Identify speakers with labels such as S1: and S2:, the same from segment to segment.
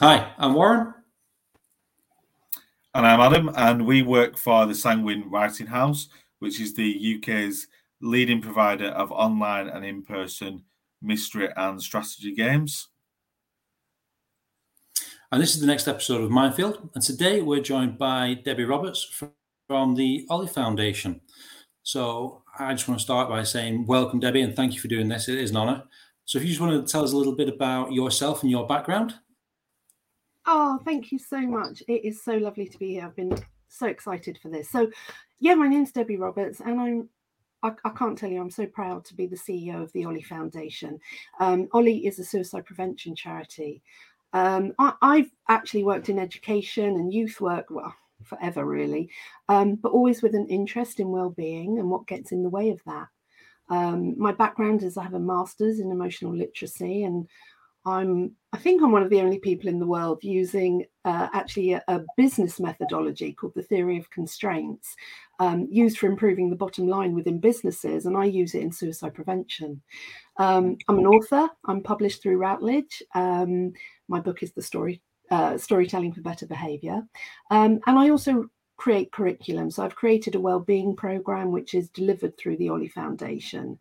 S1: Hi, I'm Warren.
S2: And I'm Adam, and we work for the Sanguine Writing House, which is the UK's leading provider of online and in person mystery and strategy games.
S1: And this is the next episode of Mind Field. And today we're joined by Debi Roberts from the Ollie Foundation. So I just want to start by saying welcome, Debi, and thank you for doing this. It is an honour. So if you just want to tell us a little bit about yourself and your background.
S3: Oh, thank you so much. It is so lovely to be here. I've been so excited for this. So, yeah, my name's Debi Roberts, and I'm I, I, can't tell you, I'm so proud to be the CEO of the Ollie Foundation. Um, Ollie is a suicide prevention charity. Um, I, have actually worked in education and youth work, well, forever really, um, but always with an interest in well-being and what gets in the way of that. Um, my background is I have a master's in emotional literacy and I'm I think I'm one of the only people in the world using uh, actually a, a, business methodology called the theory of constraints, um, used for improving the bottom line within businesses, and I use it in suicide prevention. Um, I'm an author. I'm published through Routledge. Um, my book is the story uh, storytelling for better behaviour, um, and I also create curriculum. So I've created a well-being program which is delivered through the Ollie Foundation.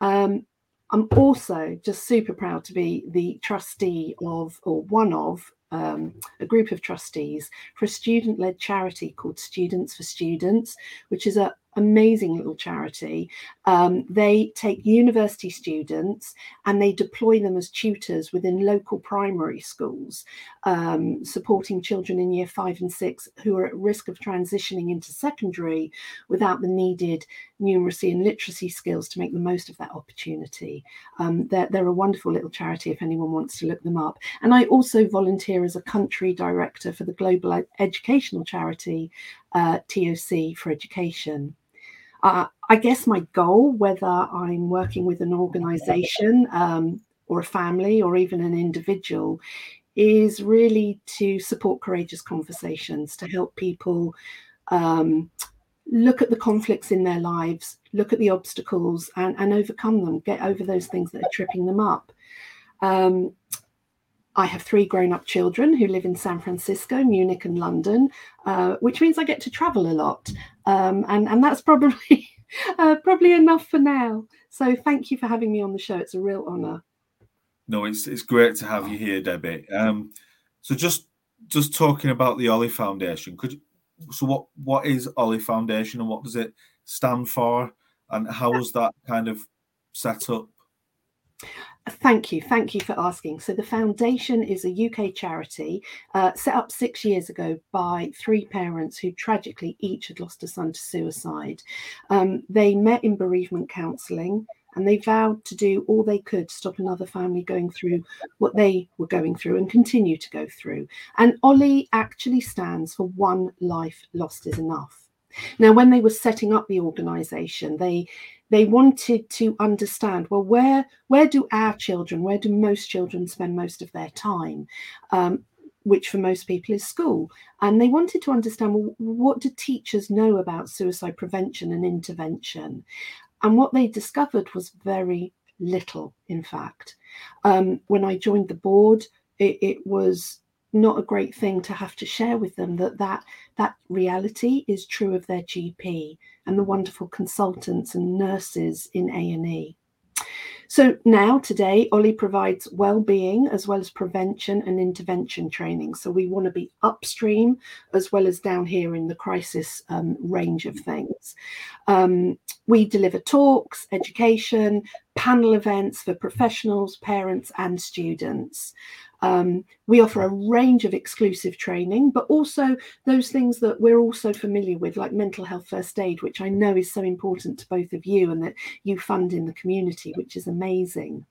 S3: Um, I'm also just super proud to be the trustee of, or one of, um, a group of trustees for a student led charity called Students for Students, which is an amazing little charity. Um, they take university students and they deploy them as tutors within local primary schools, um, supporting children in year five and six who are at risk of transitioning into secondary without the needed numeracy and literacy skills to make the most of that opportunity. Um, they're, they're a wonderful little charity if anyone wants to look them up. And I also volunteer as a country director for the global educational charity uh, TOC for education. Uh, I guess my goal, whether I'm working with an organization um, or a family or even an individual, is really to support courageous conversations, to help people um, look at the conflicts in their lives, look at the obstacles and, and overcome them, get over those things that are tripping them up. Um, I have three grown up children who live in San Francisco, Munich, and London, uh, which means I get to travel a lot. Um, and, and that's probably, uh, probably enough for now. So thank you for having me on the show. It's a real honour.
S2: No, it's, it's great to have you here, Debi. Um, so just just talking about the Ollie Foundation, could so what what is Ollie Foundation and what does it stand for, and how was that kind of set up?
S3: Thank you. Thank you for asking. So, the foundation is a UK charity uh, set up six years ago by three parents who tragically each had lost a son to suicide. Um, they met in bereavement counselling and they vowed to do all they could to stop another family going through what they were going through and continue to go through. And Ollie actually stands for One Life Lost is Enough. Now, when they were setting up the organisation, they they wanted to understand well where where do our children where do most children spend most of their time um, which for most people is school and they wanted to understand well, what do teachers know about suicide prevention and intervention and what they discovered was very little in fact um, when i joined the board it, it was not a great thing to have to share with them that that that reality is true of their GP and the wonderful consultants and nurses in A&E. So now today, Ollie provides well-being as well as prevention and intervention training. So we want to be upstream as well as down here in the crisis um, range of things. Um, we deliver talks, education, panel events for professionals, parents, and students. Um, we offer a range of exclusive training, but also those things that we're also familiar with, like mental health first aid, which I know is so important to both of you and that you fund in the community, which is amazing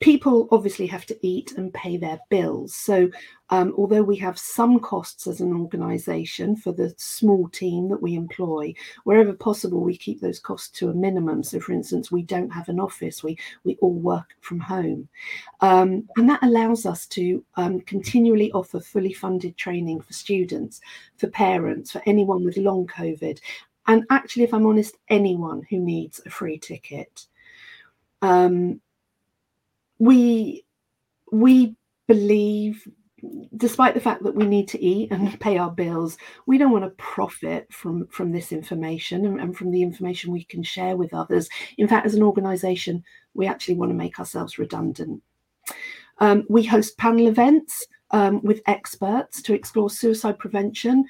S3: people obviously have to eat and pay their bills. So, um, although we have some costs as an organisation for the small team that we employ, wherever possible, we keep those costs to a minimum. So, for instance, we don't have an office; we we all work from home, um, and that allows us to um, continually offer fully funded training for students, for parents, for anyone with long COVID, and actually, if I'm honest, anyone who needs a free ticket. Um, we we believe despite the fact that we need to eat and pay our bills, we don't want to profit from from this information and, and from the information we can share with others. In fact, as an organisation, we actually want to make ourselves redundant. Um, we host panel events um, with experts to explore suicide prevention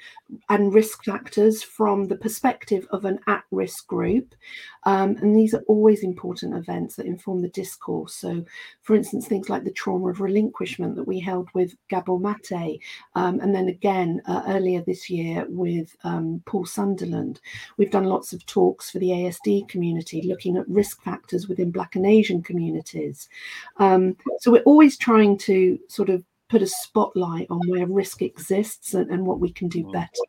S3: and risk factors from the perspective of an at risk group. Um, and these are always important events that inform the discourse. So, for instance, things like the trauma of relinquishment that we held with Gabor Mate, um, and then again uh, earlier this year with um, Paul Sunderland. We've done lots of talks for the ASD community looking at risk factors within Black and Asian communities. Um, so, we're always trying to sort of put a spotlight on where risk exists and, and what we can do mm. better.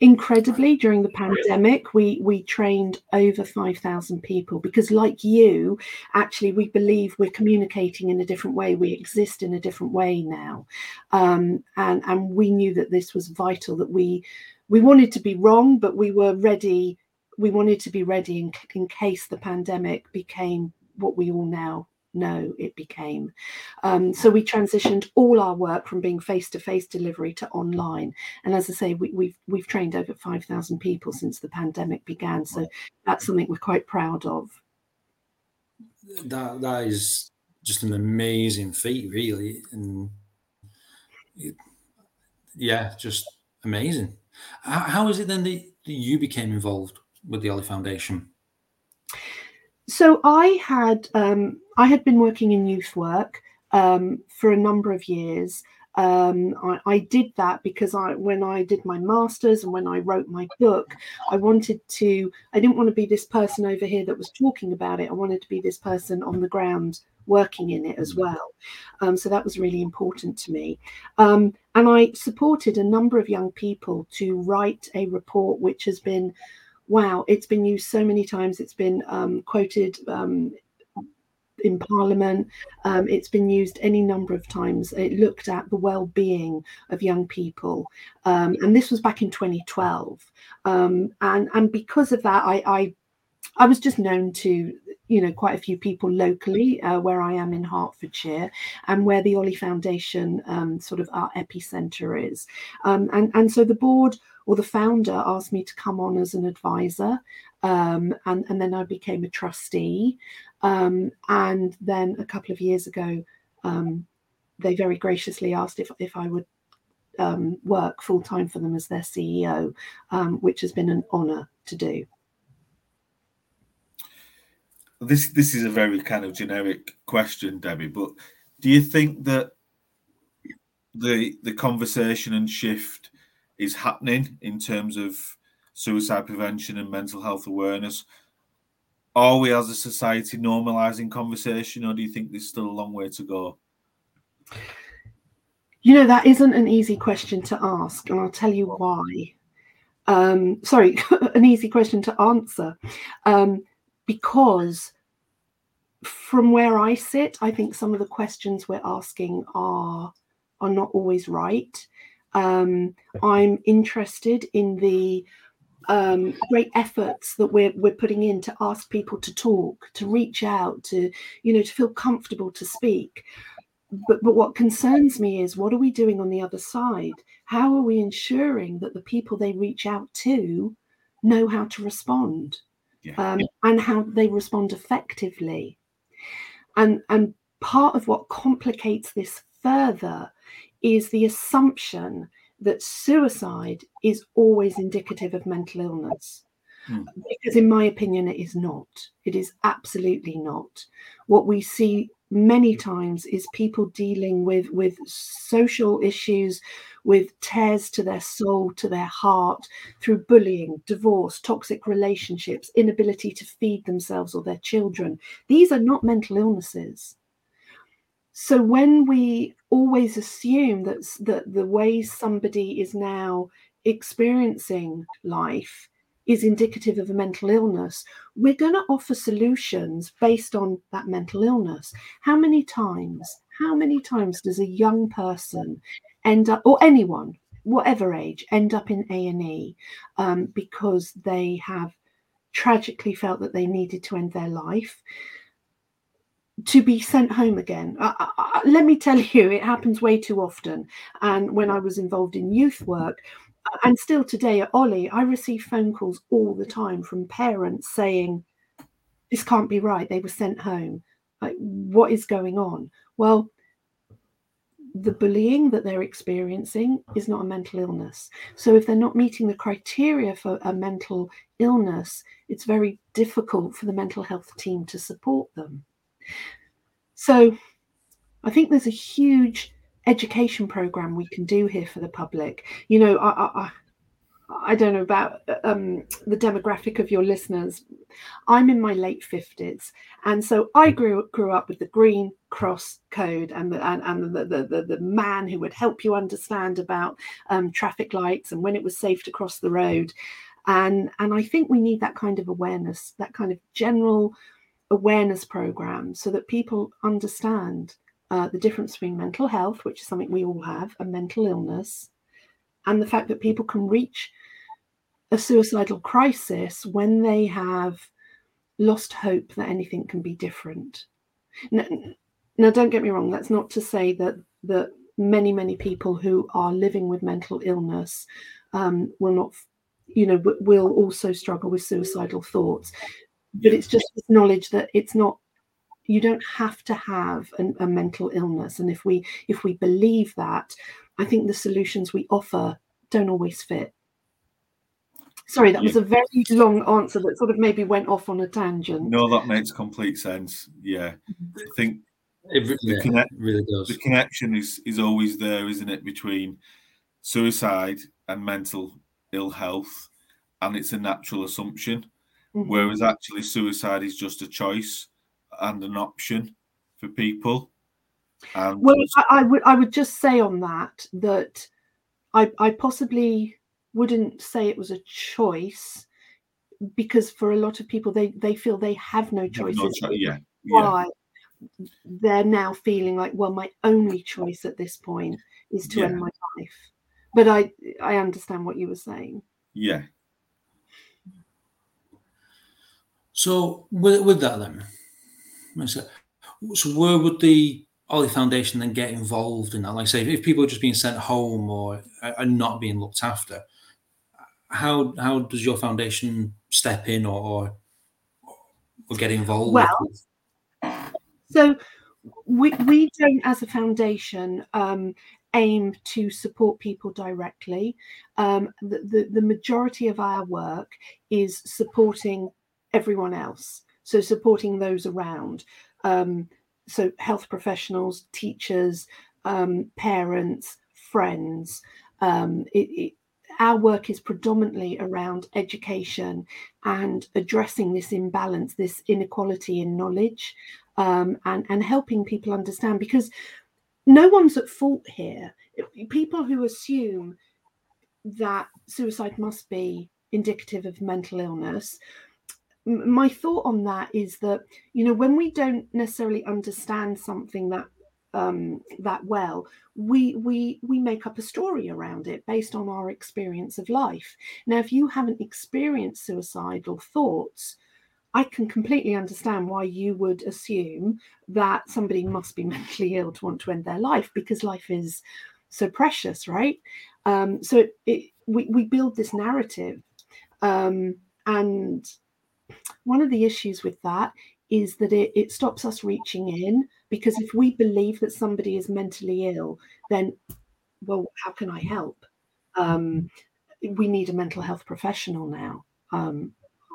S3: Incredibly, during the pandemic, we we trained over five thousand people because, like you, actually, we believe we're communicating in a different way. We exist in a different way now, um, and and we knew that this was vital. That we we wanted to be wrong, but we were ready. We wanted to be ready in, in case the pandemic became what we all now no, it became. Um, so we transitioned all our work from being face-to-face delivery to online. And as I say, we, have we've, we've trained over five thousand people since the pandemic began. So that's something we're quite proud of.
S1: That that is just an amazing feat, really, and it, yeah, just amazing. How, how is it then that you became involved with the Ollie Foundation?
S3: So I had um, I had been working in youth work um, for a number of years. Um, I, I, did that because I, when I did my masters and when I wrote my book, I wanted to. I didn't want to be this person over here that was talking about it. I wanted to be this person on the ground working in it as well. Um, so that was really important to me. Um, and I supported a number of young people to write a report which has been wow, it's been used so many times. It's been um, quoted um, in Parliament. Um, it's been used any number of times. It looked at the well-being of young people, um, and this was back in 2012. Um, and and because of that, I, I I was just known to you know quite a few people locally uh, where I am in Hertfordshire and where the Ollie Foundation um, sort of our epicenter is um, and and so the board or the founder asked me to come on as an advisor um, and and then I became a trustee. Um, and then a couple of years ago um, they very graciously asked if if I would um, work full time for them as their CEO which has been an honour to do.
S2: This this is a very kind of generic question, Debi, but do you think that the the conversation and shift is happening in terms of suicide prevention and mental health awareness? Are we as a society normalizing conversation, or do you think there's still a long way to go?
S3: You know, that isn't an easy question to ask, and I'll tell you why. Um, sorry, an easy question to answer. Um, because from where I sit, I think some of the questions we're asking are are not always right. Um, I'm interested in the um, great efforts that we're we're putting in to ask people to talk, to reach out, to you know, to feel comfortable to speak. But but what concerns me is what are we doing on the other side? How are we ensuring that the people they reach out to know how to respond? yeah. um, and how they respond effectively. And, and part of what complicates this further is the assumption that suicide is always indicative of mental illness. Mm. Because, in my opinion, it is not. It is absolutely not. What we see many times is people dealing with with social issues with tears to their soul to their heart through bullying divorce toxic relationships inability to feed themselves or their children these are not mental illnesses so when we always assume that that the way somebody is now experiencing life is indicative of a mental illness, we're going to offer solutions based on that mental illness. How many times, how many times does a young person end up, or anyone, whatever age, end up in A and E um, because they have tragically felt that they needed to end their life? To be sent home again. let me tell you, it happens way too often. And when I was involved in youth work, and still today at Ollie, I receive phone calls all the time from parents saying, This can't be right. They were sent home. Like, what is going on? Well, the bullying that they're experiencing is not a mental illness. So, if they're not meeting the criteria for a mental illness, it's very difficult for the mental health team to support them. So, I think there's a huge education program we can do here for the public. You know, I, I, I don't know about um, the demographic of your listeners. I'm in my late fifties, and so I grew grew up with the Green Cross Code and the and, and the, the, the, the man who would help you understand about um, traffic lights and when it was safe to cross the road, and and I think we need that kind of awareness, that kind of general awareness program, so that people understand uh, the difference between mental health, which is something we all have, and mental illness, and the fact that people can reach a suicidal crisis when they have lost hope that anything can be different. Now, now, don't get me wrong, that's not to say that that many, many people who are living with mental illness um, will not, you know, will also struggle with suicidal thoughts. But it's just this knowledge that it's not you don't have to have an, a mental illness. And if we if we believe that i think the solutions we offer don't always fit. Sorry that yeah. was a very long answer that sort of maybe went off on a tangent.
S2: No that makes complete sense. Yeah. I think
S1: it, the, yeah, connect, really does.
S2: the connection is is always there isn't it between suicide and mental ill health and it's a natural assumption mm-hmm. whereas actually suicide is just a choice and an option for people.
S3: And well, I, I would I would just say on that that I I possibly wouldn't say it was a choice because for a lot of people they they feel they have no choices.
S2: Yeah,
S3: why yeah. they're now feeling like well my only choice at this point is to yeah. end my life. But I I understand what you were saying.
S2: Yeah.
S1: So with with that then, so where would the Ollie Foundation then get involved in that? Like, say, if people are just being sent home or are not being looked after, how how does your foundation step in or or get involved?
S3: Well, so we we don't, as a foundation, um, aim to support people directly. Um, the, the the majority of our work is supporting everyone else. So supporting those around um, so health professionals teachers um, parents friends um, it, it, our work is predominantly around education and addressing this imbalance this inequality in knowledge um, and and helping people understand because no one's at fault here. People who assume that suicide must be indicative of mental illness my thought on that is that you know when we don't necessarily understand something that um, that well, we we we make up a story around it based on our experience of life. Now, if you haven't experienced suicidal thoughts, I can completely understand why you would assume that somebody must be mentally ill to want to end their life because life is so precious, right? Um, so it, it, we we build this narrative, um, and one of the issues with that is that it, it stops us reaching in because if we believe that somebody is mentally ill, then, well, how can I help? Um, we need a mental health professional now. Um,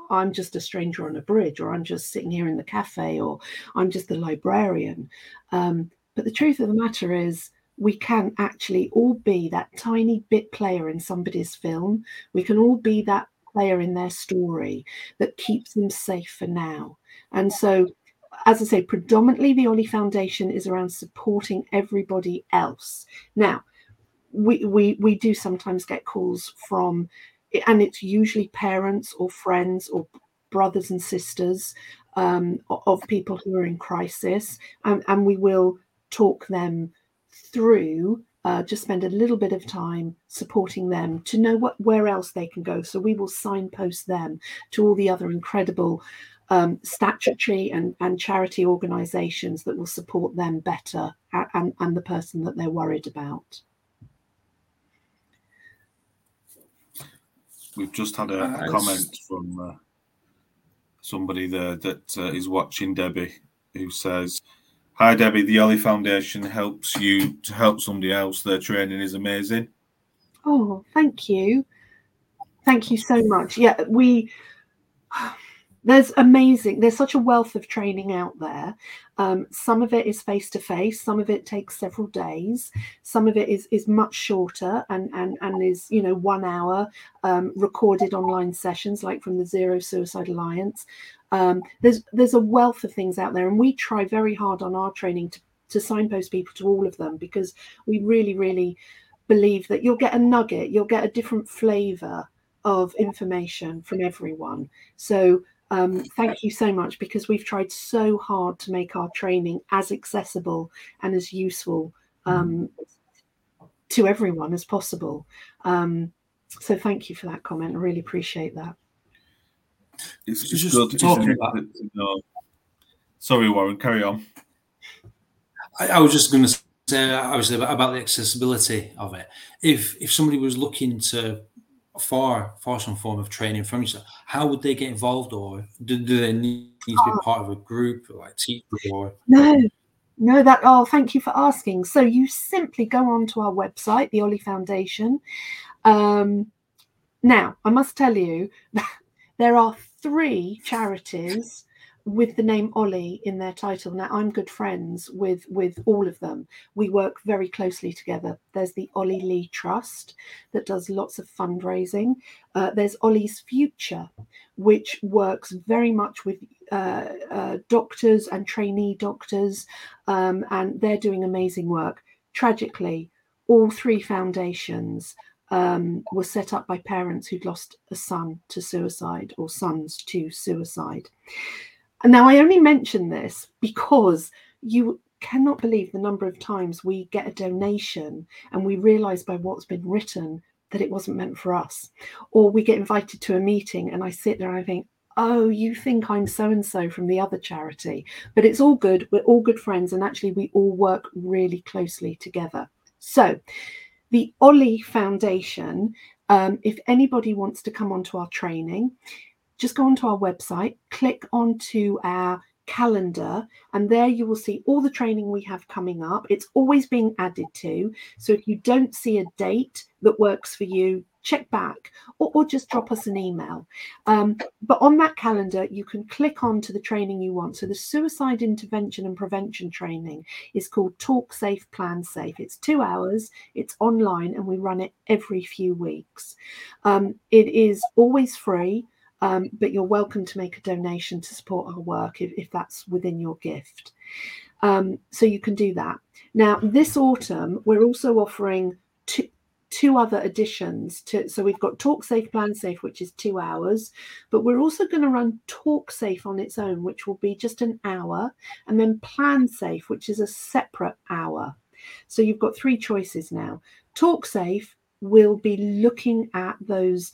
S3: I'm just a stranger on a bridge, or I'm just sitting here in the cafe, or I'm just the librarian. Um, but the truth of the matter is, we can actually all be that tiny bit player in somebody's film. We can all be that player in their story that keeps them safe for now. And so, as I say, predominantly the Ollie Foundation is around supporting everybody else. Now, we we we do sometimes get calls from, and it's usually parents or friends or brothers and sisters um, of people who are in crisis, and, and we will talk them through uh, just spend a little bit of time supporting them to know what where else they can go. So we will signpost them to all the other incredible um, statutory and, and charity organisations that will support them better and, and the person that they're worried about.
S2: We've just had a, a comment from uh, somebody there that uh, is watching Debi who says, Hi Debi, the Ollie Foundation helps you to help somebody else. Their training is amazing.
S3: Oh, thank you. Thank you so much. Yeah, we there's amazing there's such a wealth of training out there um, some of it is face to face some of it takes several days some of it is is much shorter and and and is you know one hour um, recorded online sessions like from the zero suicide alliance um, there's there's a wealth of things out there and we try very hard on our training to, to signpost people to all of them because we really really believe that you'll get a nugget you'll get a different flavor of information from everyone so um, thank you so much because we've tried so hard to make our training as accessible and as useful um, to everyone as possible. Um, so thank you for that comment. I really appreciate that.
S2: It's, it's just good, talking about. No. Sorry, Warren. Carry on.
S1: I, I was just going to say, obviously, about, about the accessibility of it. If if somebody was looking to for for some form of training from you, how would they get involved, or do, do they need to be part of a group, like teachers, or
S3: no? No, that oh, thank you for asking. So you simply go onto our website, the Ollie Foundation. Um, now, I must tell you there are three charities with the name Ollie in their title. Now I'm good friends with with all of them. We work very closely together. There's the Ollie Lee Trust that does lots of fundraising. Uh, there's Ollie's Future, which works very much with uh, uh, doctors and trainee doctors, um, and they're doing amazing work. Tragically, all three foundations um, were set up by parents who'd lost a son to suicide or sons to suicide. And now I only mention this because you cannot believe the number of times we get a donation and we realize by what's been written that it wasn't meant for us. Or we get invited to a meeting and I sit there and I think, oh, you think I'm so and so from the other charity. But it's all good. We're all good friends. And actually, we all work really closely together. So, the Ollie Foundation, um, if anybody wants to come onto our training, just go onto our website, click onto our calendar, and there you will see all the training we have coming up. It's always being added to. So if you don't see a date that works for you, check back or, or just drop us an email. Um, but on that calendar, you can click on to the training you want. So the suicide intervention and prevention training is called Talk Safe, Plan Safe. It's two hours, it's online, and we run it every few weeks. Um, it is always free. Um, but you're welcome to make a donation to support our work if, if that's within your gift. Um, so you can do that. Now, this autumn, we're also offering two, two other additions to so we've got talk safe plan safe which is two hours but we're also going to run talk safe on its own which will be just an hour and then plan safe which is a separate hour so you've got three choices now talk safe will be looking at those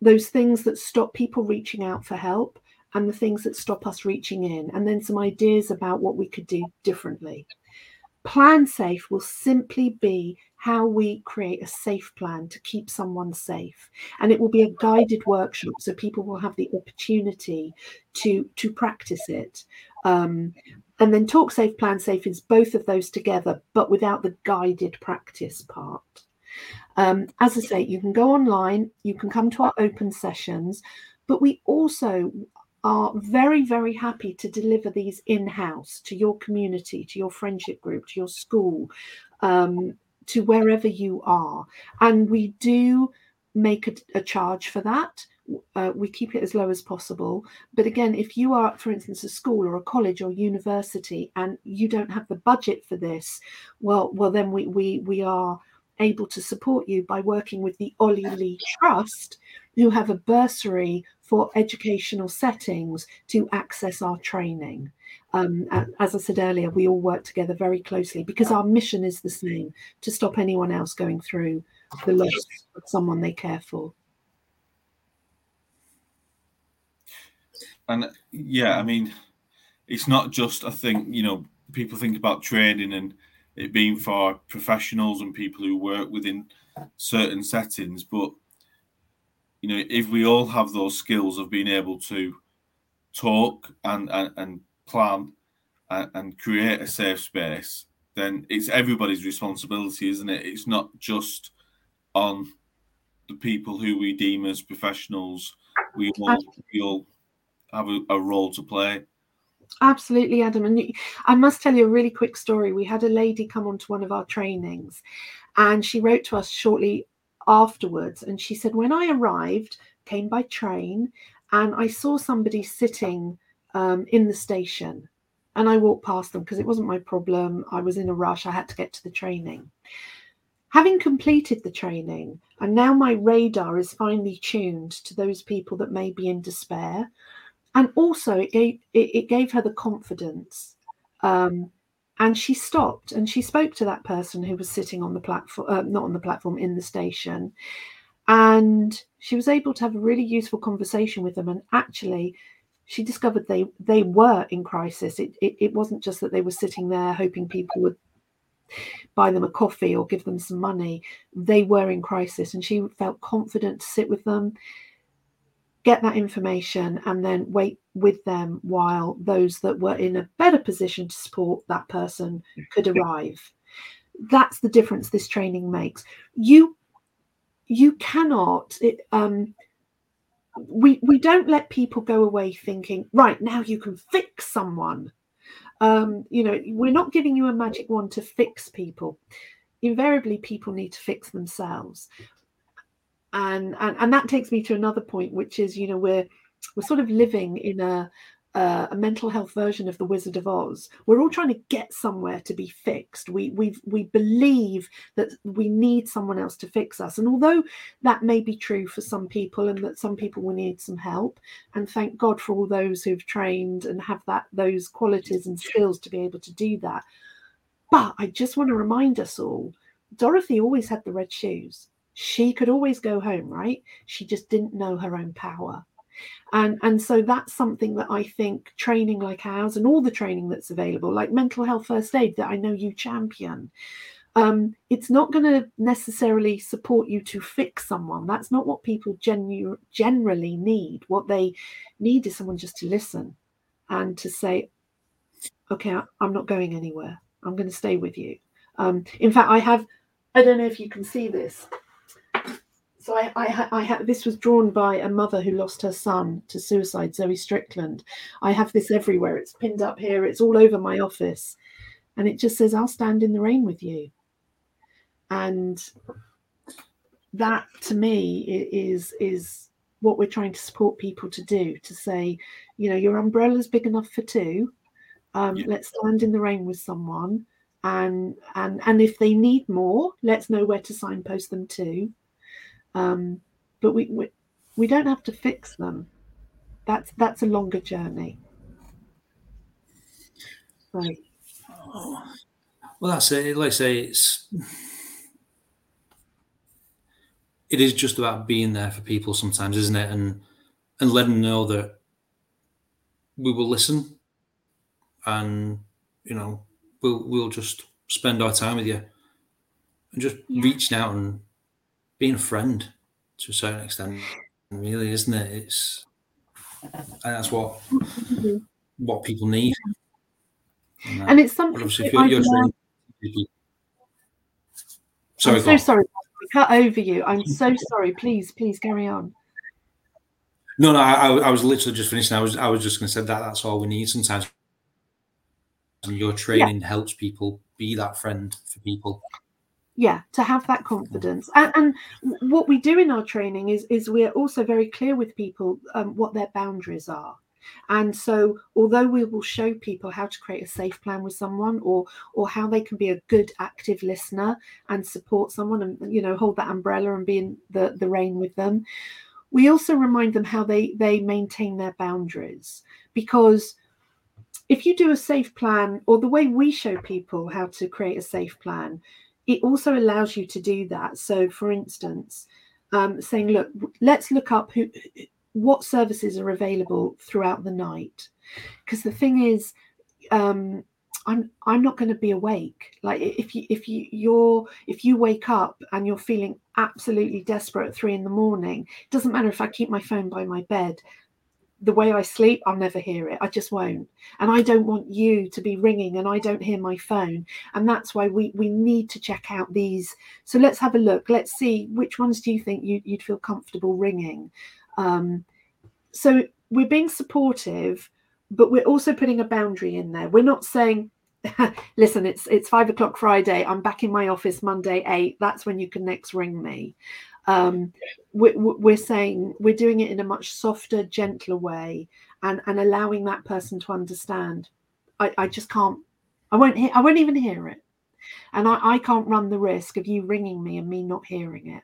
S3: those things that stop people reaching out for help and the things that stop us reaching in, and then some ideas about what we could do differently. Plan safe will simply be how we create a safe plan to keep someone safe. And it will be a guided workshop, so people will have the opportunity to, to practice it. Um, and then Talk Safe, Plan Safe is both of those together, but without the guided practice part. Um, as I say, you can go online, you can come to our open sessions, but we also are very, very happy to deliver these in house to your community, to your friendship group, to your school, um, to wherever you are. And we do make a, a charge for that. Uh, we keep it as low as possible. But again, if you are, for instance, a school or a college or university, and you don't have the budget for this, well, well, then we we we are able to support you by working with the Ollie Lee Trust, who have a bursary for educational settings to access our training. Um, as I said earlier, we all work together very closely because our mission is the same to stop anyone else going through the loss of someone they care for.
S2: And yeah, I mean, it's not just, I think, you know, people think about training and it being for professionals and people who work within certain settings, but you know, if we all have those skills of being able to talk and and, and plan and, and create a safe space, then it's everybody's responsibility, isn't it? It's not just on the people who we deem as professionals. We all, we all have a, a role to play.
S3: Absolutely, Adam. And I must tell you a really quick story. We had a lady come onto one of our trainings and she wrote to us shortly afterwards and she said, When I arrived, came by train, and I saw somebody sitting um, in the station. And I walked past them because it wasn't my problem. I was in a rush. I had to get to the training. Having completed the training, and now my radar is finely tuned to those people that may be in despair and also it gave it, it gave her the confidence um, and she stopped and she spoke to that person who was sitting on the platform uh, not on the platform in the station. And she was able to have a really useful conversation with them and actually she discovered they they were in crisis. It, it, it wasn't just that they were sitting there hoping people would buy them a coffee or give them some money. They were in crisis and she felt confident to sit with them get that information and then wait with them while those that were in a better position to support that person could arrive. That's the difference this training makes. You you cannot it, um we we don't let people go away thinking right now you can fix someone. Um you know we're not giving you a magic wand to fix people. Invariably people need to fix themselves and and and that takes me to another point which is you know we're we're sort of living in a uh, a mental health version of the Wizard of Oz. We're all trying to get somewhere to be fixed. We we we believe that we need someone else to fix us, and although that may be true for some people, and that some people will need some help, and thank God for all those who've trained and have that those qualities and skills to be able to do that. But I just want to remind us all: Dorothy always had the red shoes she could always go home right? She just didn't know her own power. And and so that's something that i think training like ours and all the training that's available like mental health first aid that i know you champion um, it's not going to necessarily support you to fix someone. That's not what people genu- generally need. What they need is someone just to listen and to say okay i'm not going anywhere. I'm going to stay with you. Um, in fact i have i don't know if you can see this so I, I, I have this was drawn by a mother who lost her son to suicide, Zoe Strickland. I have this everywhere. It's pinned up here. It's all over my office, and it just says, "I'll stand in the rain with you." And that, to me, is is what we're trying to support people to do. To say, you know, your umbrella's big enough for two. Um, yeah. Let's stand in the rain with someone, and and and if they need more, let's know where to signpost them to um, but we, we we don't have to fix them. That's that's a longer journey. Right.
S1: Oh, well, that's it. Like I say, it's it is just about being there for people sometimes, isn't it? And and letting them know that we will listen, and you know, we'll we'll just spend our time with you, and just yeah. reaching out and being a friend to a certain extent, really, isn't it? It's and that's what mm-hmm. what people need.
S3: And, and uh, it's something. You're, you're sorry, I'm so sorry. cut over you. I'm so sorry. Please, please carry on.
S1: No, no, I, I was literally just finishing. I was, I was just going to say that that's all we need sometimes. And your training yeah. helps people be that friend for people
S3: yeah to have that confidence. And, and, what we do in our training is is we're also very clear with people um, what their boundaries are. And so although we will show people how to create a safe plan with someone or or how they can be a good active listener and support someone and you know hold that umbrella and be in the the rain with them we also remind them how they they maintain their boundaries. Because if you do a safe plan or the way we show people how to create a safe plan it also allows you to do that so for instance um, saying look let's look up who what services are available throughout the night because the thing is um, I'm I'm not going to be awake. Like if you if you you're if you wake up and you're feeling absolutely desperate at three in the morning, it doesn't matter if I keep my phone by my bed. The way I sleep, I'll never hear it. I just won't. And I don't want you to be ringing and I don't hear my phone. And that's why we we need to check out these. So let's have a look. Let's see which ones do you think you, you'd feel comfortable ringing. Um, so we're being supportive but we're also putting a boundary in there. We're not saying, listen, it's it's five o'clock Friday. I'm back in my office Monday eight. That's when you can next ring me. Um, we're, we're saying we're doing it in a much softer, gentler way, and and allowing that person to understand. I, I just can't. I won't hear. I won't even hear it, and I, I can't run the risk of you ringing me and me not hearing it.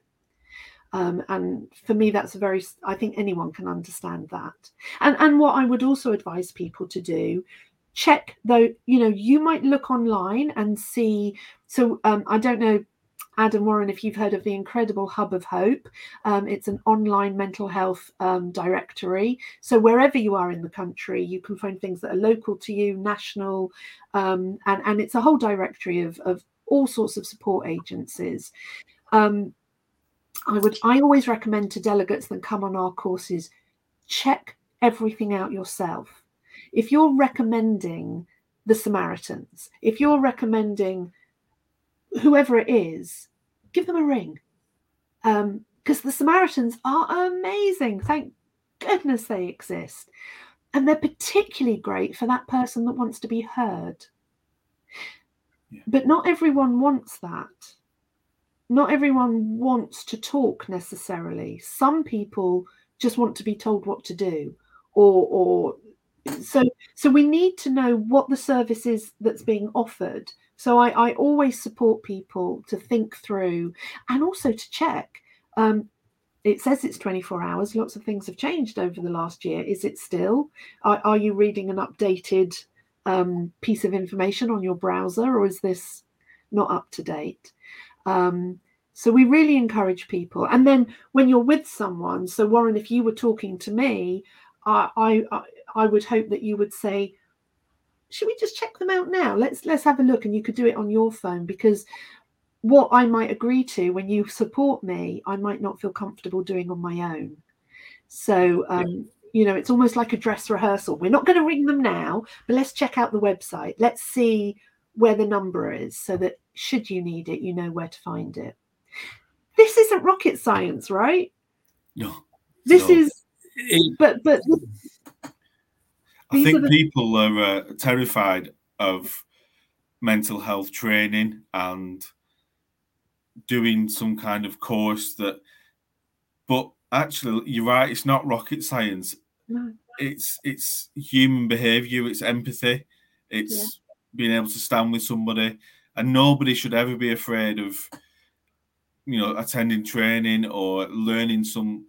S3: Um, and for me, that's a very, I think anyone can understand that. And, and what I would also advise people to do, check though, you know, you might look online and see. So um, I don't know, Adam Warren, if you've heard of the Incredible Hub of Hope, um, it's an online mental health um, directory. So wherever you are in the country, you can find things that are local to you, national, um, and and it's a whole directory of of all sorts of support agencies. Um, I would I always recommend to delegates that come on our courses check everything out yourself. If you're recommending the Samaritans, if you're recommending whoever it is, give them a ring. Because um, the Samaritans are amazing. Thank goodness they exist. And they're particularly great for that person that wants to be heard. Yeah. But not everyone wants that not everyone wants to talk necessarily. Some people just want to be told what to do, or or so so we need to know what the service is that's being offered. So I, I always support people to think through and also to check. Um, it says it's 24 hours. Lots of things have changed over the last year. Is it still? Are, are you reading an updated um, piece of information on your browser, or is this not up to date? Um, so we really encourage people. And then when you're with someone, so Warren, if you were talking to me, I I I would hope that you would say, should we just check them out now? Let's let's have a look, and you could do it on your phone because what I might agree to when you support me, I might not feel comfortable doing on my own. So um, you know it's almost like a dress rehearsal we're not going to ring them now but let's check out the website let's see where the number is so that should you need it, you know where to find it. This isn't rocket science, right?
S2: No.
S3: This
S2: no.
S3: is, but but.
S2: I think the... people are uh, terrified of mental health training and doing some kind of course that, but actually, you're right. It's not rocket science.
S3: No.
S2: It's it's human behavior. It's empathy. It's yeah. being able to stand with somebody and nobody should ever be afraid of you know attending training or learning some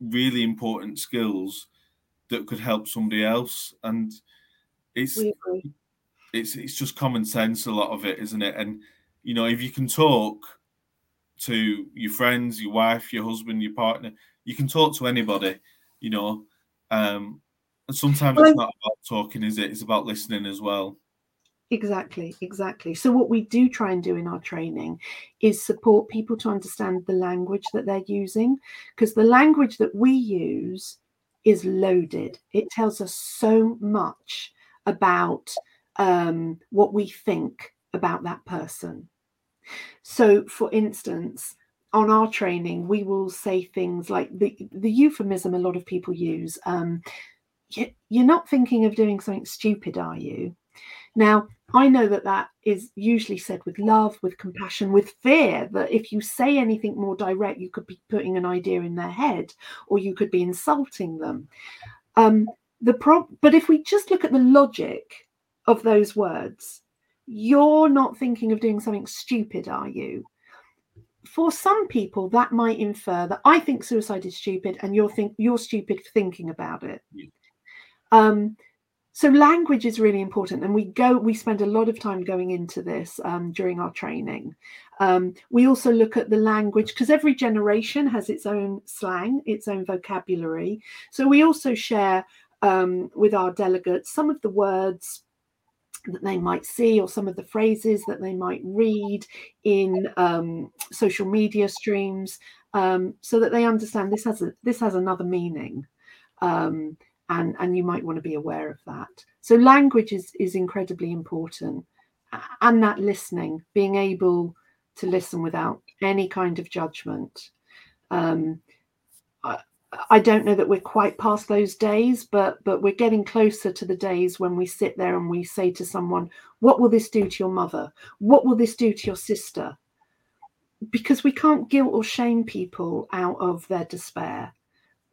S2: really important skills that could help somebody else. And it's it's it's just common sense a lot of it isn't it? And you know if you can talk to your friends your wife your husband your partner you can talk to anybody you know? Um and sometimes well, it's not about talking is it? It's about listening as well.
S3: Exactly, exactly. So, what we do try and do in our training is support people to understand the language that they're using, because the language that we use is loaded. It tells us so much about um, what we think about that person. So, for instance, on our training, we will say things like the, the euphemism a lot of people use. Um, you're not thinking of doing something stupid, are you? Now, I know that that is usually said with love, with compassion, with fear. That if you say anything more direct, you could be putting an idea in their head, or you could be insulting them. Um, the pro- but if we just look at the logic of those words, you're not thinking of doing something stupid, are you? for some people, that might infer that I think suicide is stupid, and you're think you're stupid for thinking about it.
S2: Yeah.
S3: Um, so language is really important, and we go we spend a lot of time going into this um, during our training. Um, we also look at the language because every generation has its own slang, its own vocabulary. So we also share um, with our delegates some of the words that they might see or some of the phrases that they might read in um, social media streams um, so that they understand this has a, this has another meaning um, and and you might want to be aware of that so language is is incredibly important and that listening being able to listen without any kind of judgment um, I don't know that we're quite past those days, but but we're getting closer to the days when we sit there and we say to someone, "What will this do to your mother? What will this do to your sister?" Because we can't guilt or shame people out of their despair.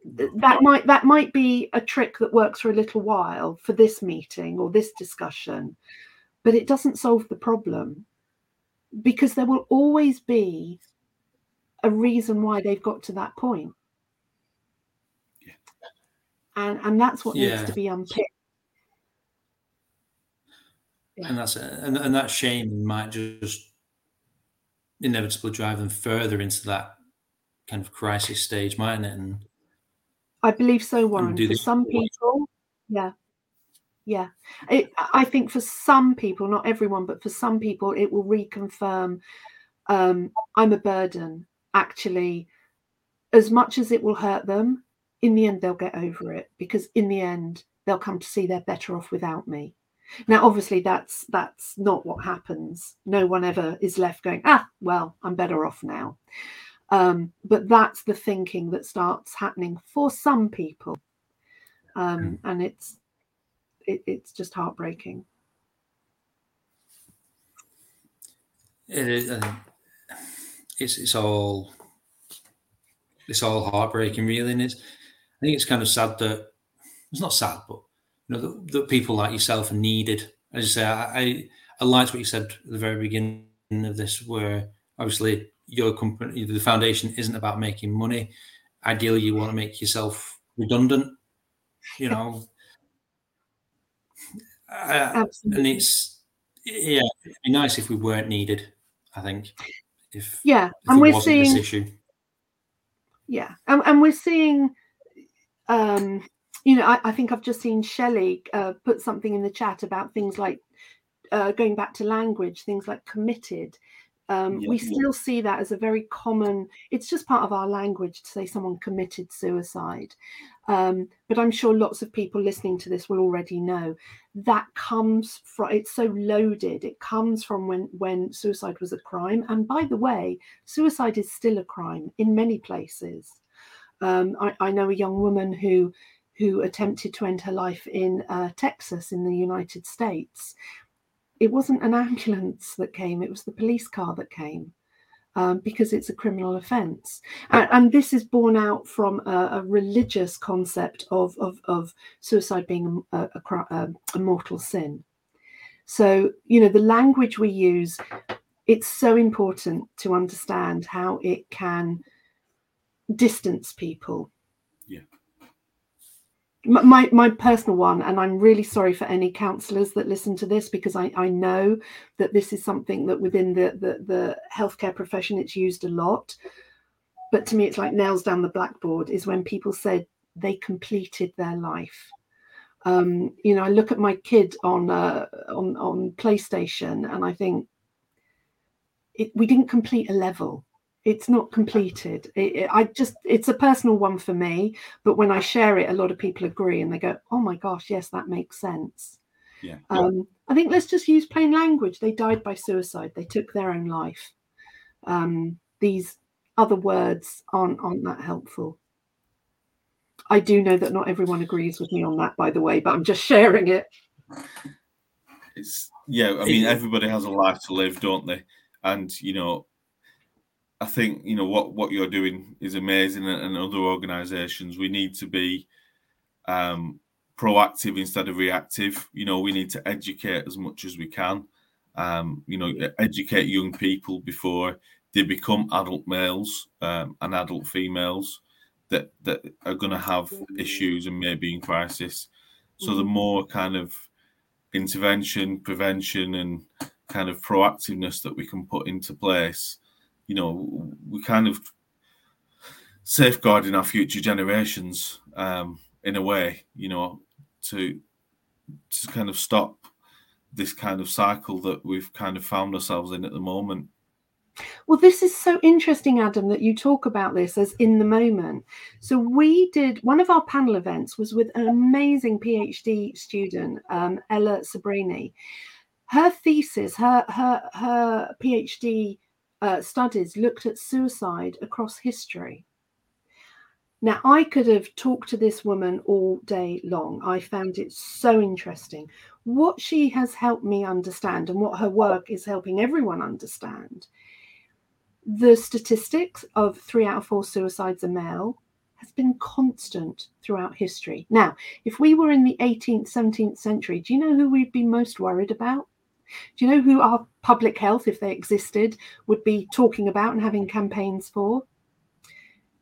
S3: That might that might be a trick that works for a little while for this meeting or this discussion, but it doesn't solve the problem. Because there will always be a reason why they've got to that point. And and that's what yeah. needs to be unpicked.
S1: Yeah. and that's and, and that shame might just inevitably drive them further into that kind of crisis stage mightn't it? And
S3: i believe so warren for some people yeah. Yeah. It, i think for some people not everyone but for some people it will reconfirm um, i'm a burden. Actually as much as it will hurt them in the end they'll get over it because in the end they'll come to see they're better off without me. Now obviously that's that's not what happens. No one ever is left going ah well i'm better off now um, but that's the thinking that starts happening for some people um, hmm. and it's it, it's just heartbreaking
S1: it is uh, it's it's all it's all heartbreaking really and it's I think it's kind of sad that it's not sad, but you know that, that people like yourself are needed. As you say, I, I, I liked what you said at the very beginning of this, where obviously your company, the foundation, isn't about making money. Ideally, you want to make yourself redundant. You know, uh, and it's yeah, it'd be nice if we weren't needed. I think if
S3: yeah,
S1: if
S3: and we're seeing this issue. Yeah, and, and we're seeing um, you know, I, I, think I've just seen Shelley uh, put something in the chat about things like uh, going back to language, things like committed. Um, yeah, we still yeah. see that as a very common, it's just part of our language to say someone committed suicide. Um, but I'm sure lots of people listening to this will already know that comes from, it's so loaded. It comes from when, when suicide was a crime. And by the way, suicide is still a crime in many places. Um, I, I, know a young woman who who attempted to end her life in uh, Texas in the United States. It wasn't an ambulance that came; it was the police car that came. Um, because it's a criminal offence. And, and, this is born out from a, a religious concept of, of, of, suicide being a, a, a, mortal sin. So, you know, the language we use, it's so important to understand how it can distance people. My my personal one, and I'm really sorry for any counsellors that listen to this because I, I know that this is something that within the, the the healthcare profession it's used a lot. But to me, it's like nails down the blackboard is when people said they completed their life. Um, you know, I look at my kid on uh, on on PlayStation, and I think it, we didn't complete a level it's not completed. It, it, i just it's a personal one for me but when i share it a lot of people agree and they go oh my gosh yes that makes sense.
S2: Yeah.
S3: Um, i think let's just use plain language. They died by suicide. They took their own life. Um, these other words aren't aren't that helpful. I do know that not everyone agrees with me on that by the way but i'm just sharing it.
S2: It's yeah i mean everybody has a life to live don't they? And you know I think you know what what you're doing is amazing, and, other organisations we need to be um, proactive instead of reactive. You know, we need to educate as much as we can. Um, you know, educate young people before they become adult males um, and adult females that that are going to have issues and maybe in crisis. So the more kind of intervention, prevention, and kind of proactiveness that we can put into place, you know, we kind of safeguarding our future generations um, in a way, you know, to to kind of stop this kind of cycle that we've kind of found ourselves in at the moment.
S3: Well, this is so interesting, Adam, that you talk about this as in the moment. So, we did one of our panel events was with an amazing PhD student, um, Ella Sabrini. Her thesis, her her her PhD uh, studies looked at suicide across history. Now, I could have talked to this woman all day long. I found it so interesting. What she has helped me understand and what her work is helping everyone understand the statistics of three out of four suicides are male has been constant throughout history. Now, if we were in the 18th, 17th century, do you know who we'd be most worried about? Do you know who our public health, if they existed, would be talking about and having campaigns for?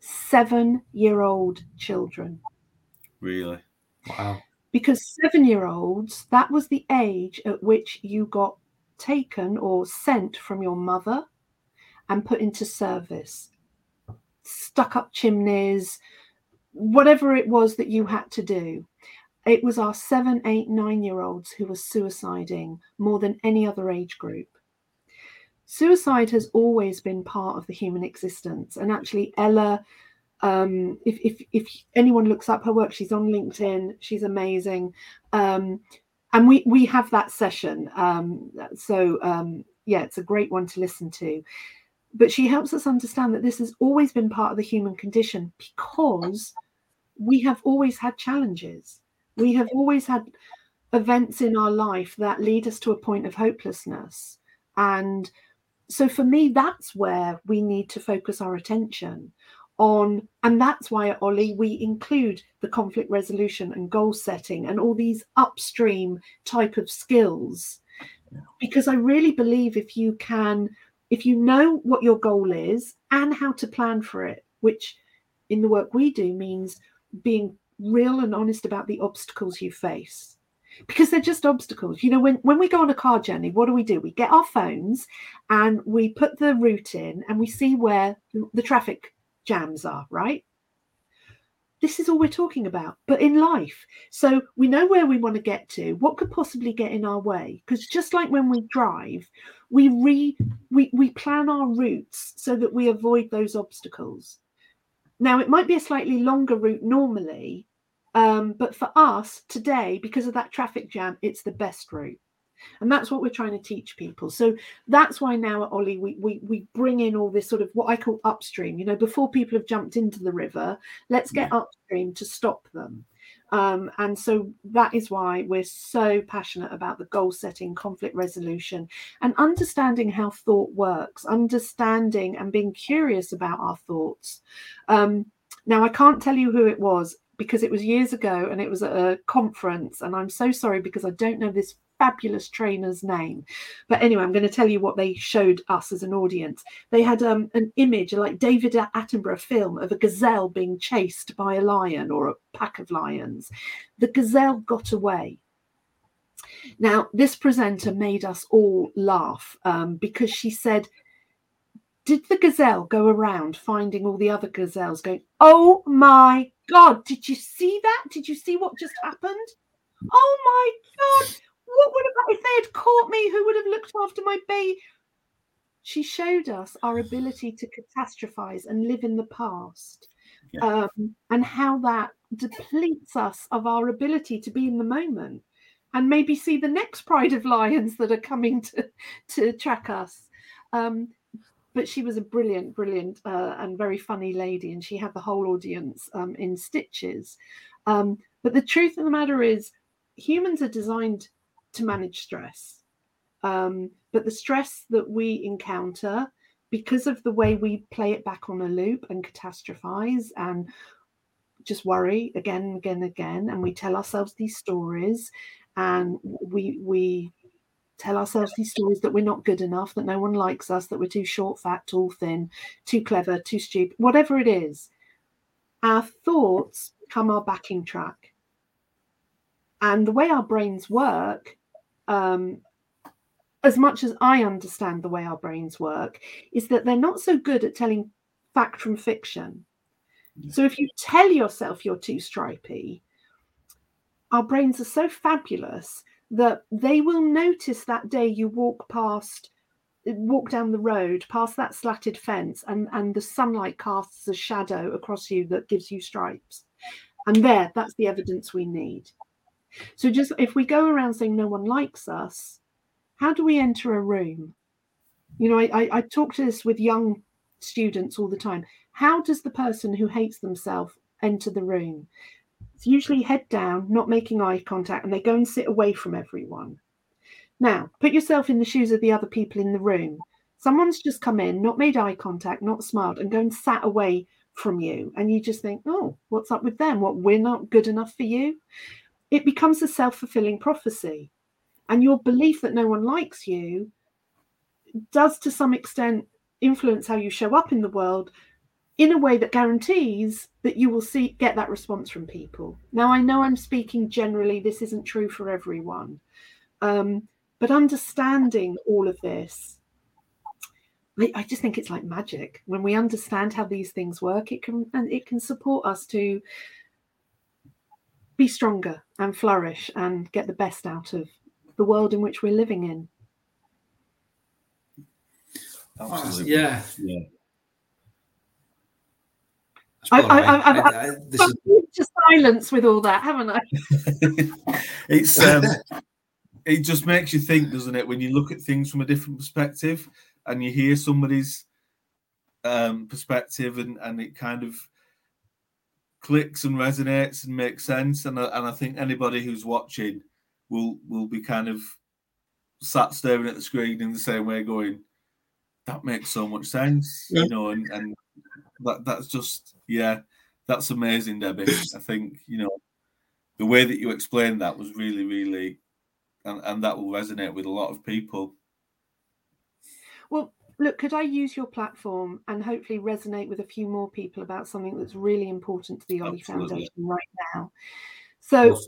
S3: seven year old children.
S2: Really?
S1: Wow.
S3: Because seven year olds, that was the age at which you got taken or sent from your mother and put into service, stuck up chimneys, whatever it was that you had to do. It was our seven, eight, nine year olds who were suiciding more than any other age group. Suicide has always been part of the human existence. And actually, Ella um, if, if, if anyone looks up her work, she's on LinkedIn. She's amazing. Um, and we, we have that session. Um, so, um, yeah, it's a great one to listen to. But she helps us understand that this has always been part of the human condition because we have always had challenges. We have always had events in our life that lead us to a point of hopelessness. And so, for me, that's where we need to focus our attention on and that's why at OLLIE we include the conflict resolution and goal setting and all these upstream type of skills because i really believe if you can if you know what your goal is and how to plan for it which in the work we do means being real and honest about the obstacles you face because they're just obstacles you know when when we go on a car journey what do we do we get our phones and we put the route in and we see where the traffic jams are, right? This is all we're talking about, but in life. So we know where we want to get to. What could possibly get in our way? Because just like when we drive, we re we, we plan our routes so that we avoid those obstacles. Now it might be a slightly longer route normally, um, but for us today, because of that traffic jam, it's the best route. And that's what we're trying to teach people. So that's why now at OLLIE, we, we, we bring in all this sort of what I call upstream. You know, before people have jumped into the river, let's get yeah. upstream to stop them. Um, and so that is why we're so passionate about the goal setting, conflict resolution, and understanding how thought works, understanding and being curious about our thoughts. Um, now, I can't tell you who it was because it was years ago and it was at a conference. And I'm so sorry because I don't know this fabulous trainer's name. But anyway, I'm going to tell you what they showed us as an audience. They had um, an image, like David Attenborough film, of a gazelle being chased by a lion or a pack of lions. The gazelle got away. Now, this presenter made us all laugh um, because she said, Did the gazelle go around finding all the other gazelles going, Oh my God, did you see that? Did you see what just happened? Oh my God, what would have if they had caught me? Who would have looked after my baby? She showed us our ability to catastrophize and live in the past, yeah. um, and how that depletes us of our ability to be in the moment and maybe see the next pride of lions that are coming to to track us. Um, but she was a brilliant, brilliant, uh, and very funny lady, and she had the whole audience um, in stitches. Um, but the truth of the matter is, humans are designed to manage stress. Um, but the stress that we encounter, because of the way we play it back on a loop and catastrophize and just worry again and again and again, and we tell ourselves these stories, and we we tell ourselves these stories that we're not good enough, that no one likes us, that we're too short, fat, tall, thin, too clever, too stupid, whatever it is, our thoughts become our backing track. And the way our brains work, um, as much as I understand the way our brains work, is that they're not so good at telling fact from fiction. So if you tell yourself you're too stripy, our brains are so fabulous that they will notice that day you walk past walk down the road past that slatted fence and and the sunlight casts a shadow across you that gives you stripes. And there that's the evidence we need. So just if we go around saying no one likes us how do we enter a room? You know i i, I talk to this with young students all the time. How does the person who hates themselves enter the room it's usually head down, not making eye contact, and they go and sit away from everyone. Now, put yourself in the shoes of the other people in the room. Someone's just come in, not made eye contact, not smiled, and go and sat away from you. And you just think, oh, what's up with them? What, we're not good enough for you? It becomes a self fulfilling prophecy. And your belief that no one likes you does, to some extent, influence how you show up in the world, in a way that guarantees that you will see get that response from people. Now, I know I'm speaking generally, this isn't true for everyone, um, but understanding all of this, I, I, just think it's like magic. When we understand how these things work, it can and it can support us to be stronger and flourish and get the best out of the world in which we're living in.
S1: Absolutely. Yeah. Yeah.
S3: I, I, I've, I, this is... to silence with all that, haven't I?
S2: it's um, it just makes you think, doesn't it, when you look at things from a different perspective and you hear somebody's um, perspective and, and it kind of clicks and resonates and makes sense. And, and I think anybody who's watching will will be kind of sat staring at the screen in the same way, going, "That makes so much sense," yeah. you know, and, and that that's just yeah, that's amazing, Debi. I think you know the way that you explained that was really, really, and, and that will resonate with a lot of people.
S3: Well, look, could I use your platform and hopefully resonate with a few more people about something that's really important to the OLLIE Foundation right now? So,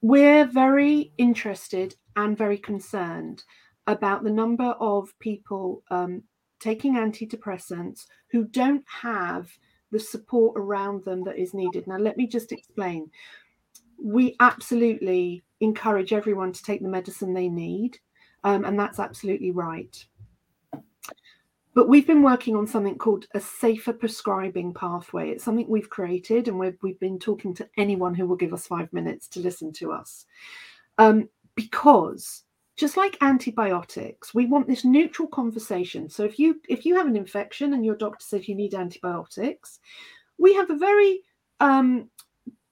S3: we're very interested and very concerned about the number of people um, taking antidepressants who don't have the support around them that is needed. Now, let me just explain. We absolutely encourage everyone to take the medicine they need, um, and that's absolutely right. But we've been working on something called a safer prescribing pathway. It's something we've created, and we've, we've been talking to anyone who will give us five minutes to listen to us. Um, because just like antibiotics we want this neutral conversation. So if you if you have an infection and your doctor says you need antibiotics we have a very um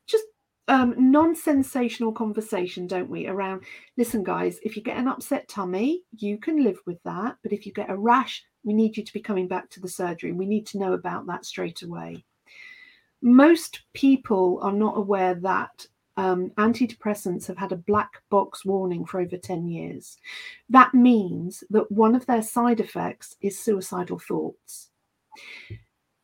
S3: just um non-sensational conversation don't we around listen guys if you get an upset tummy you can live with that but if you get a rash we need you to be coming back to the surgery. We need to know about that straight away. Most people are not aware that um, antidepressants have had a black box warning for over 10 years. That means that one of their side effects is suicidal thoughts.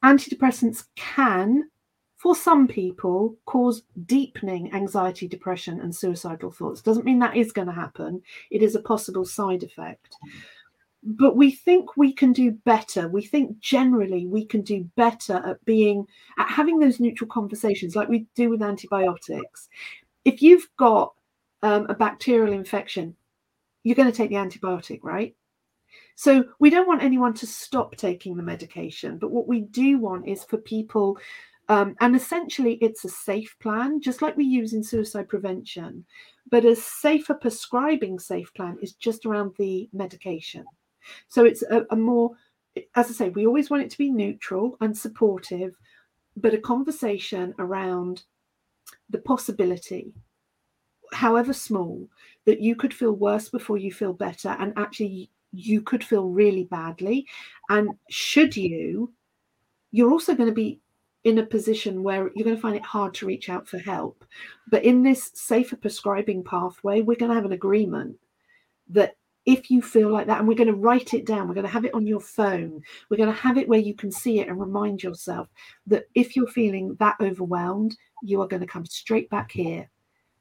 S3: Antidepressants can, for some people, cause deepening anxiety, depression, and suicidal thoughts. Doesn't mean that is going to happen, it is a possible side effect. Mm-hmm but we think we can do better. We think generally we can do better at being at having those neutral conversations like we do with antibiotics. If you've got um, a bacterial infection, you're going to take the antibiotic, right? So we don't want anyone to stop taking the medication, but what we do want is for people, um, and essentially it's a safe plan, just like we use in suicide prevention, but a safer prescribing safe plan is just around the medication. So it's a, a more, as I say, we always want it to be neutral and supportive, but a conversation around the possibility, however small, that you could feel worse before you feel better, and actually you could feel really badly. And should you, you're also going to be in a position where you're going to find it hard to reach out for help. But in this safer prescribing pathway, we're going to have an agreement that if you feel like that, and we're going to write it down, we're going to have it on your phone, we're going to have it where you can see it and remind yourself that if you're feeling that overwhelmed, you are going to come straight back here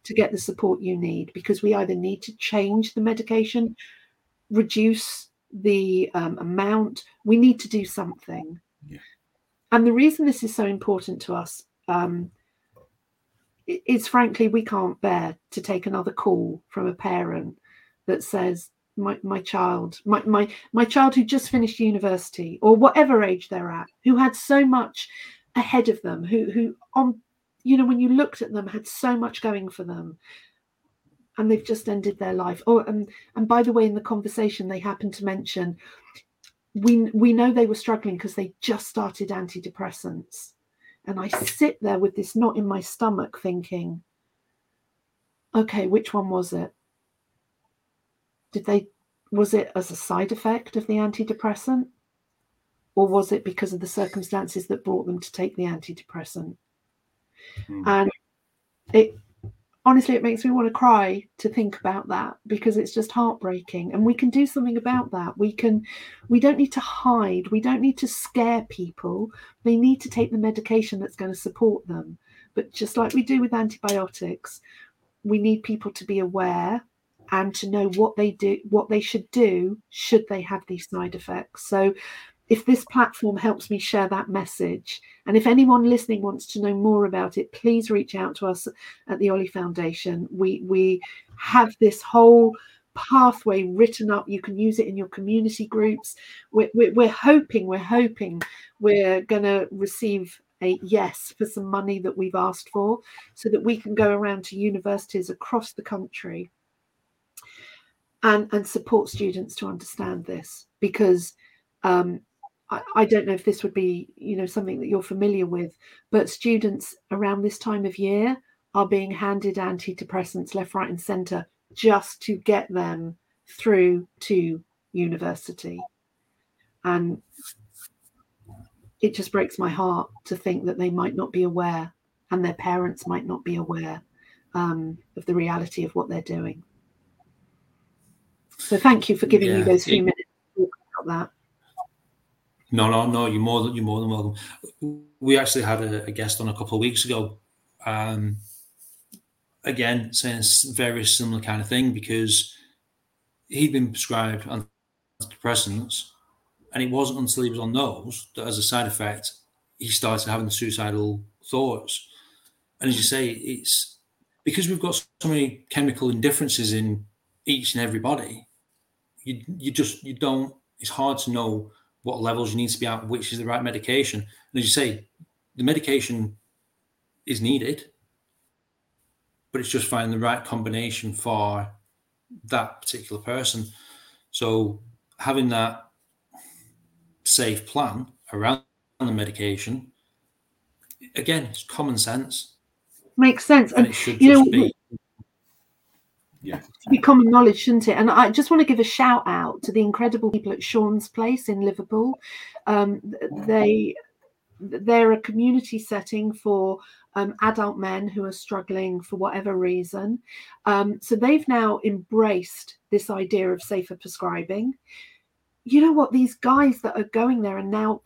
S3: to get the support you need because we either need to change the medication, reduce the um, amount, we need to do something.
S2: Yeah.
S3: And the reason this is so important to us um, is frankly, we can't bear to take another call from a parent that says, my, my child, my, my my child who just finished university or whatever age they're at, who had so much ahead of them, who who on you know when you looked at them had so much going for them, and they've just ended their life. Oh, and and by the way, in the conversation they happened to mention we we know they were struggling because they just started antidepressants, and I sit there with this knot in my stomach thinking, okay, which one was it? Did they was it as a side effect of the antidepressant? Or was it because of the circumstances that brought them to take the antidepressant? Mm. and it honestly it makes me want to cry to think about that because it's just heartbreaking. And we can do something about that. We can we don't need to hide. We don't need to scare people. They need to take the medication that's going to support them. But just like we do with antibiotics we need people to be aware and to know what they do what they should do should they have these side effects. So if this platform helps me share that message and if anyone listening wants to know more about it please reach out to us at the OLLIE foundation. We we have this whole pathway written up. You can use it in your community groups. We're, we're, we're hoping we're hoping we're going to receive a yes for some money that we've asked for so that we can go around to universities across the country and and support students to understand this because um, I, I, don't know if this would be you know something that you're familiar with but students around this time of year are being handed antidepressants left right and center just to get them through to university. And it just breaks my heart to think that they might not be aware and their parents might not be aware um, of the reality of what they're doing so thank you for giving yeah, me those few it, minutes to talk about that.
S1: No, no, no. You're more than you're more than welcome. We actually had a, a guest on a couple of weeks ago. Um, again, saying very similar kind of thing because he'd been prescribed antidepressants, and it wasn't until he was on those that, as a side effect, he started having suicidal thoughts. And as you say, it's because we've got so many chemical indifferences in each and every body you you just you don't. It's hard to know what levels you need to be at, which is the right medication. And as you say, the medication is needed, but it's just finding the right combination for that particular person. So having that safe plan around the medication, again, it's common sense.
S3: Makes sense. And, and it should just know, be yeah. to be common knowledge, shouldn't it? And I just want to give a shout out to the incredible people at James' Place in Liverpool. Um, they they're a community setting for um, adult men who are struggling for whatever reason. Um, so they've now embraced this idea of safer prescribing. You know what? These guys that are going there are now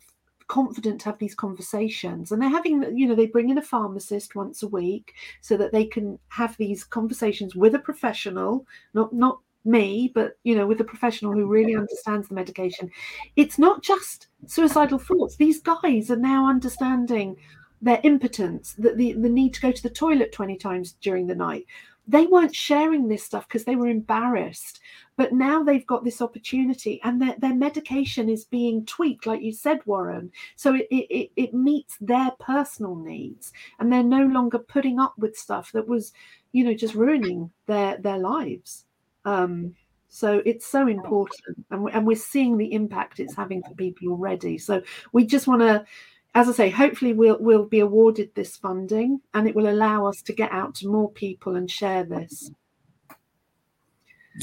S3: confident to have these conversations. And they're having you know they bring in a pharmacist once a week so that they can have these conversations with a professional not not me but you know with a professional who really understands the medication. It's not just suicidal thoughts. These guys are now understanding their impotence the, the, the need to go to the toilet 20 times during the night they weren't sharing this stuff because they were embarrassed. But now they've got this opportunity and their, their medication is being tweaked like you said warren. So it, it, it meets their personal needs and they're no longer putting up with stuff that was you know just ruining their their lives. Um so it's so important and, and we're seeing the impact it's having for people already. So we just want to as I say, hopefully we'll we'll be awarded this funding and it will allow us to get out to more people and share this.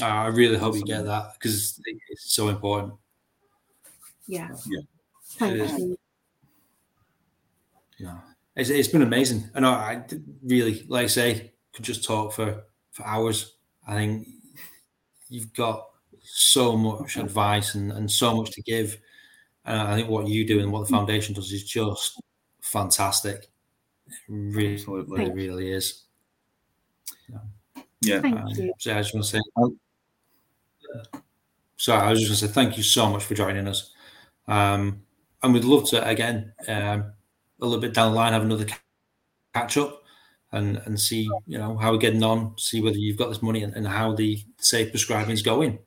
S1: I really hope you get that because it's so important.
S3: Yeah.
S2: Yeah.
S3: Thank you.
S1: Yeah. It's, it's been amazing. I know I really, like I say, could just talk for, for hours. I think you've got so much advice and, and so much to give. And I think what you do and what the foundation does is just fantastic. It really, Absolutely. it really is.
S2: Yeah.
S3: Thank um, you.
S1: So I just want to say, sorry, I was just going to say thank you so much for joining us. Um, and we'd love to, again, um, a little bit down the line, have another catch up and and see you know how we're getting on, see whether you've got this money and, and how the safe prescribing is going.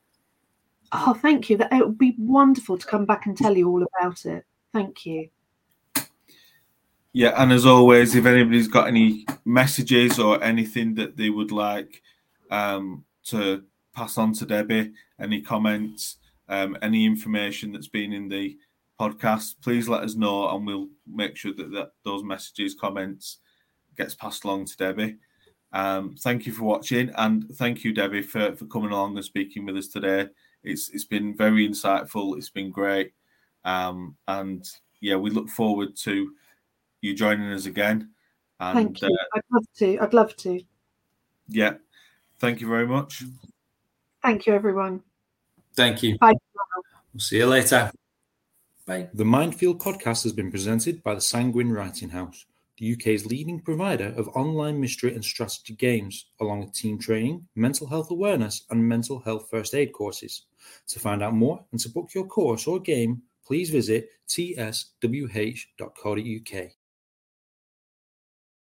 S3: Oh, thank you. That it would be wonderful to come back and tell you all about it. Thank you.
S2: Yeah, and as always, if anybody's got any messages or anything that they would like um, to pass on to Debi, any comments, um, any information that's been in the podcast, please let us know, and we'll make sure that, that those messages, comments, gets passed along to Debi. Um, thank you for watching, and thank you, Debi, for, for coming along and speaking with us today. It's it's been very insightful. It's been great, um, and yeah, we look forward to you joining us again. And,
S3: thank you. Uh, I'd love to. I'd love to.
S2: Yeah. Thank you very much.
S3: Thank you, everyone.
S1: Thank you.
S3: Bye.
S1: We'll see you later. Bye. The Mind Field podcast has been presented by the Sanguine Writing House the UK's leading provider of online mystery and strategy games, along with team training, mental health awareness, and mental health first aid courses. To find out more and to book your course or game, please visit tswh.co.uk.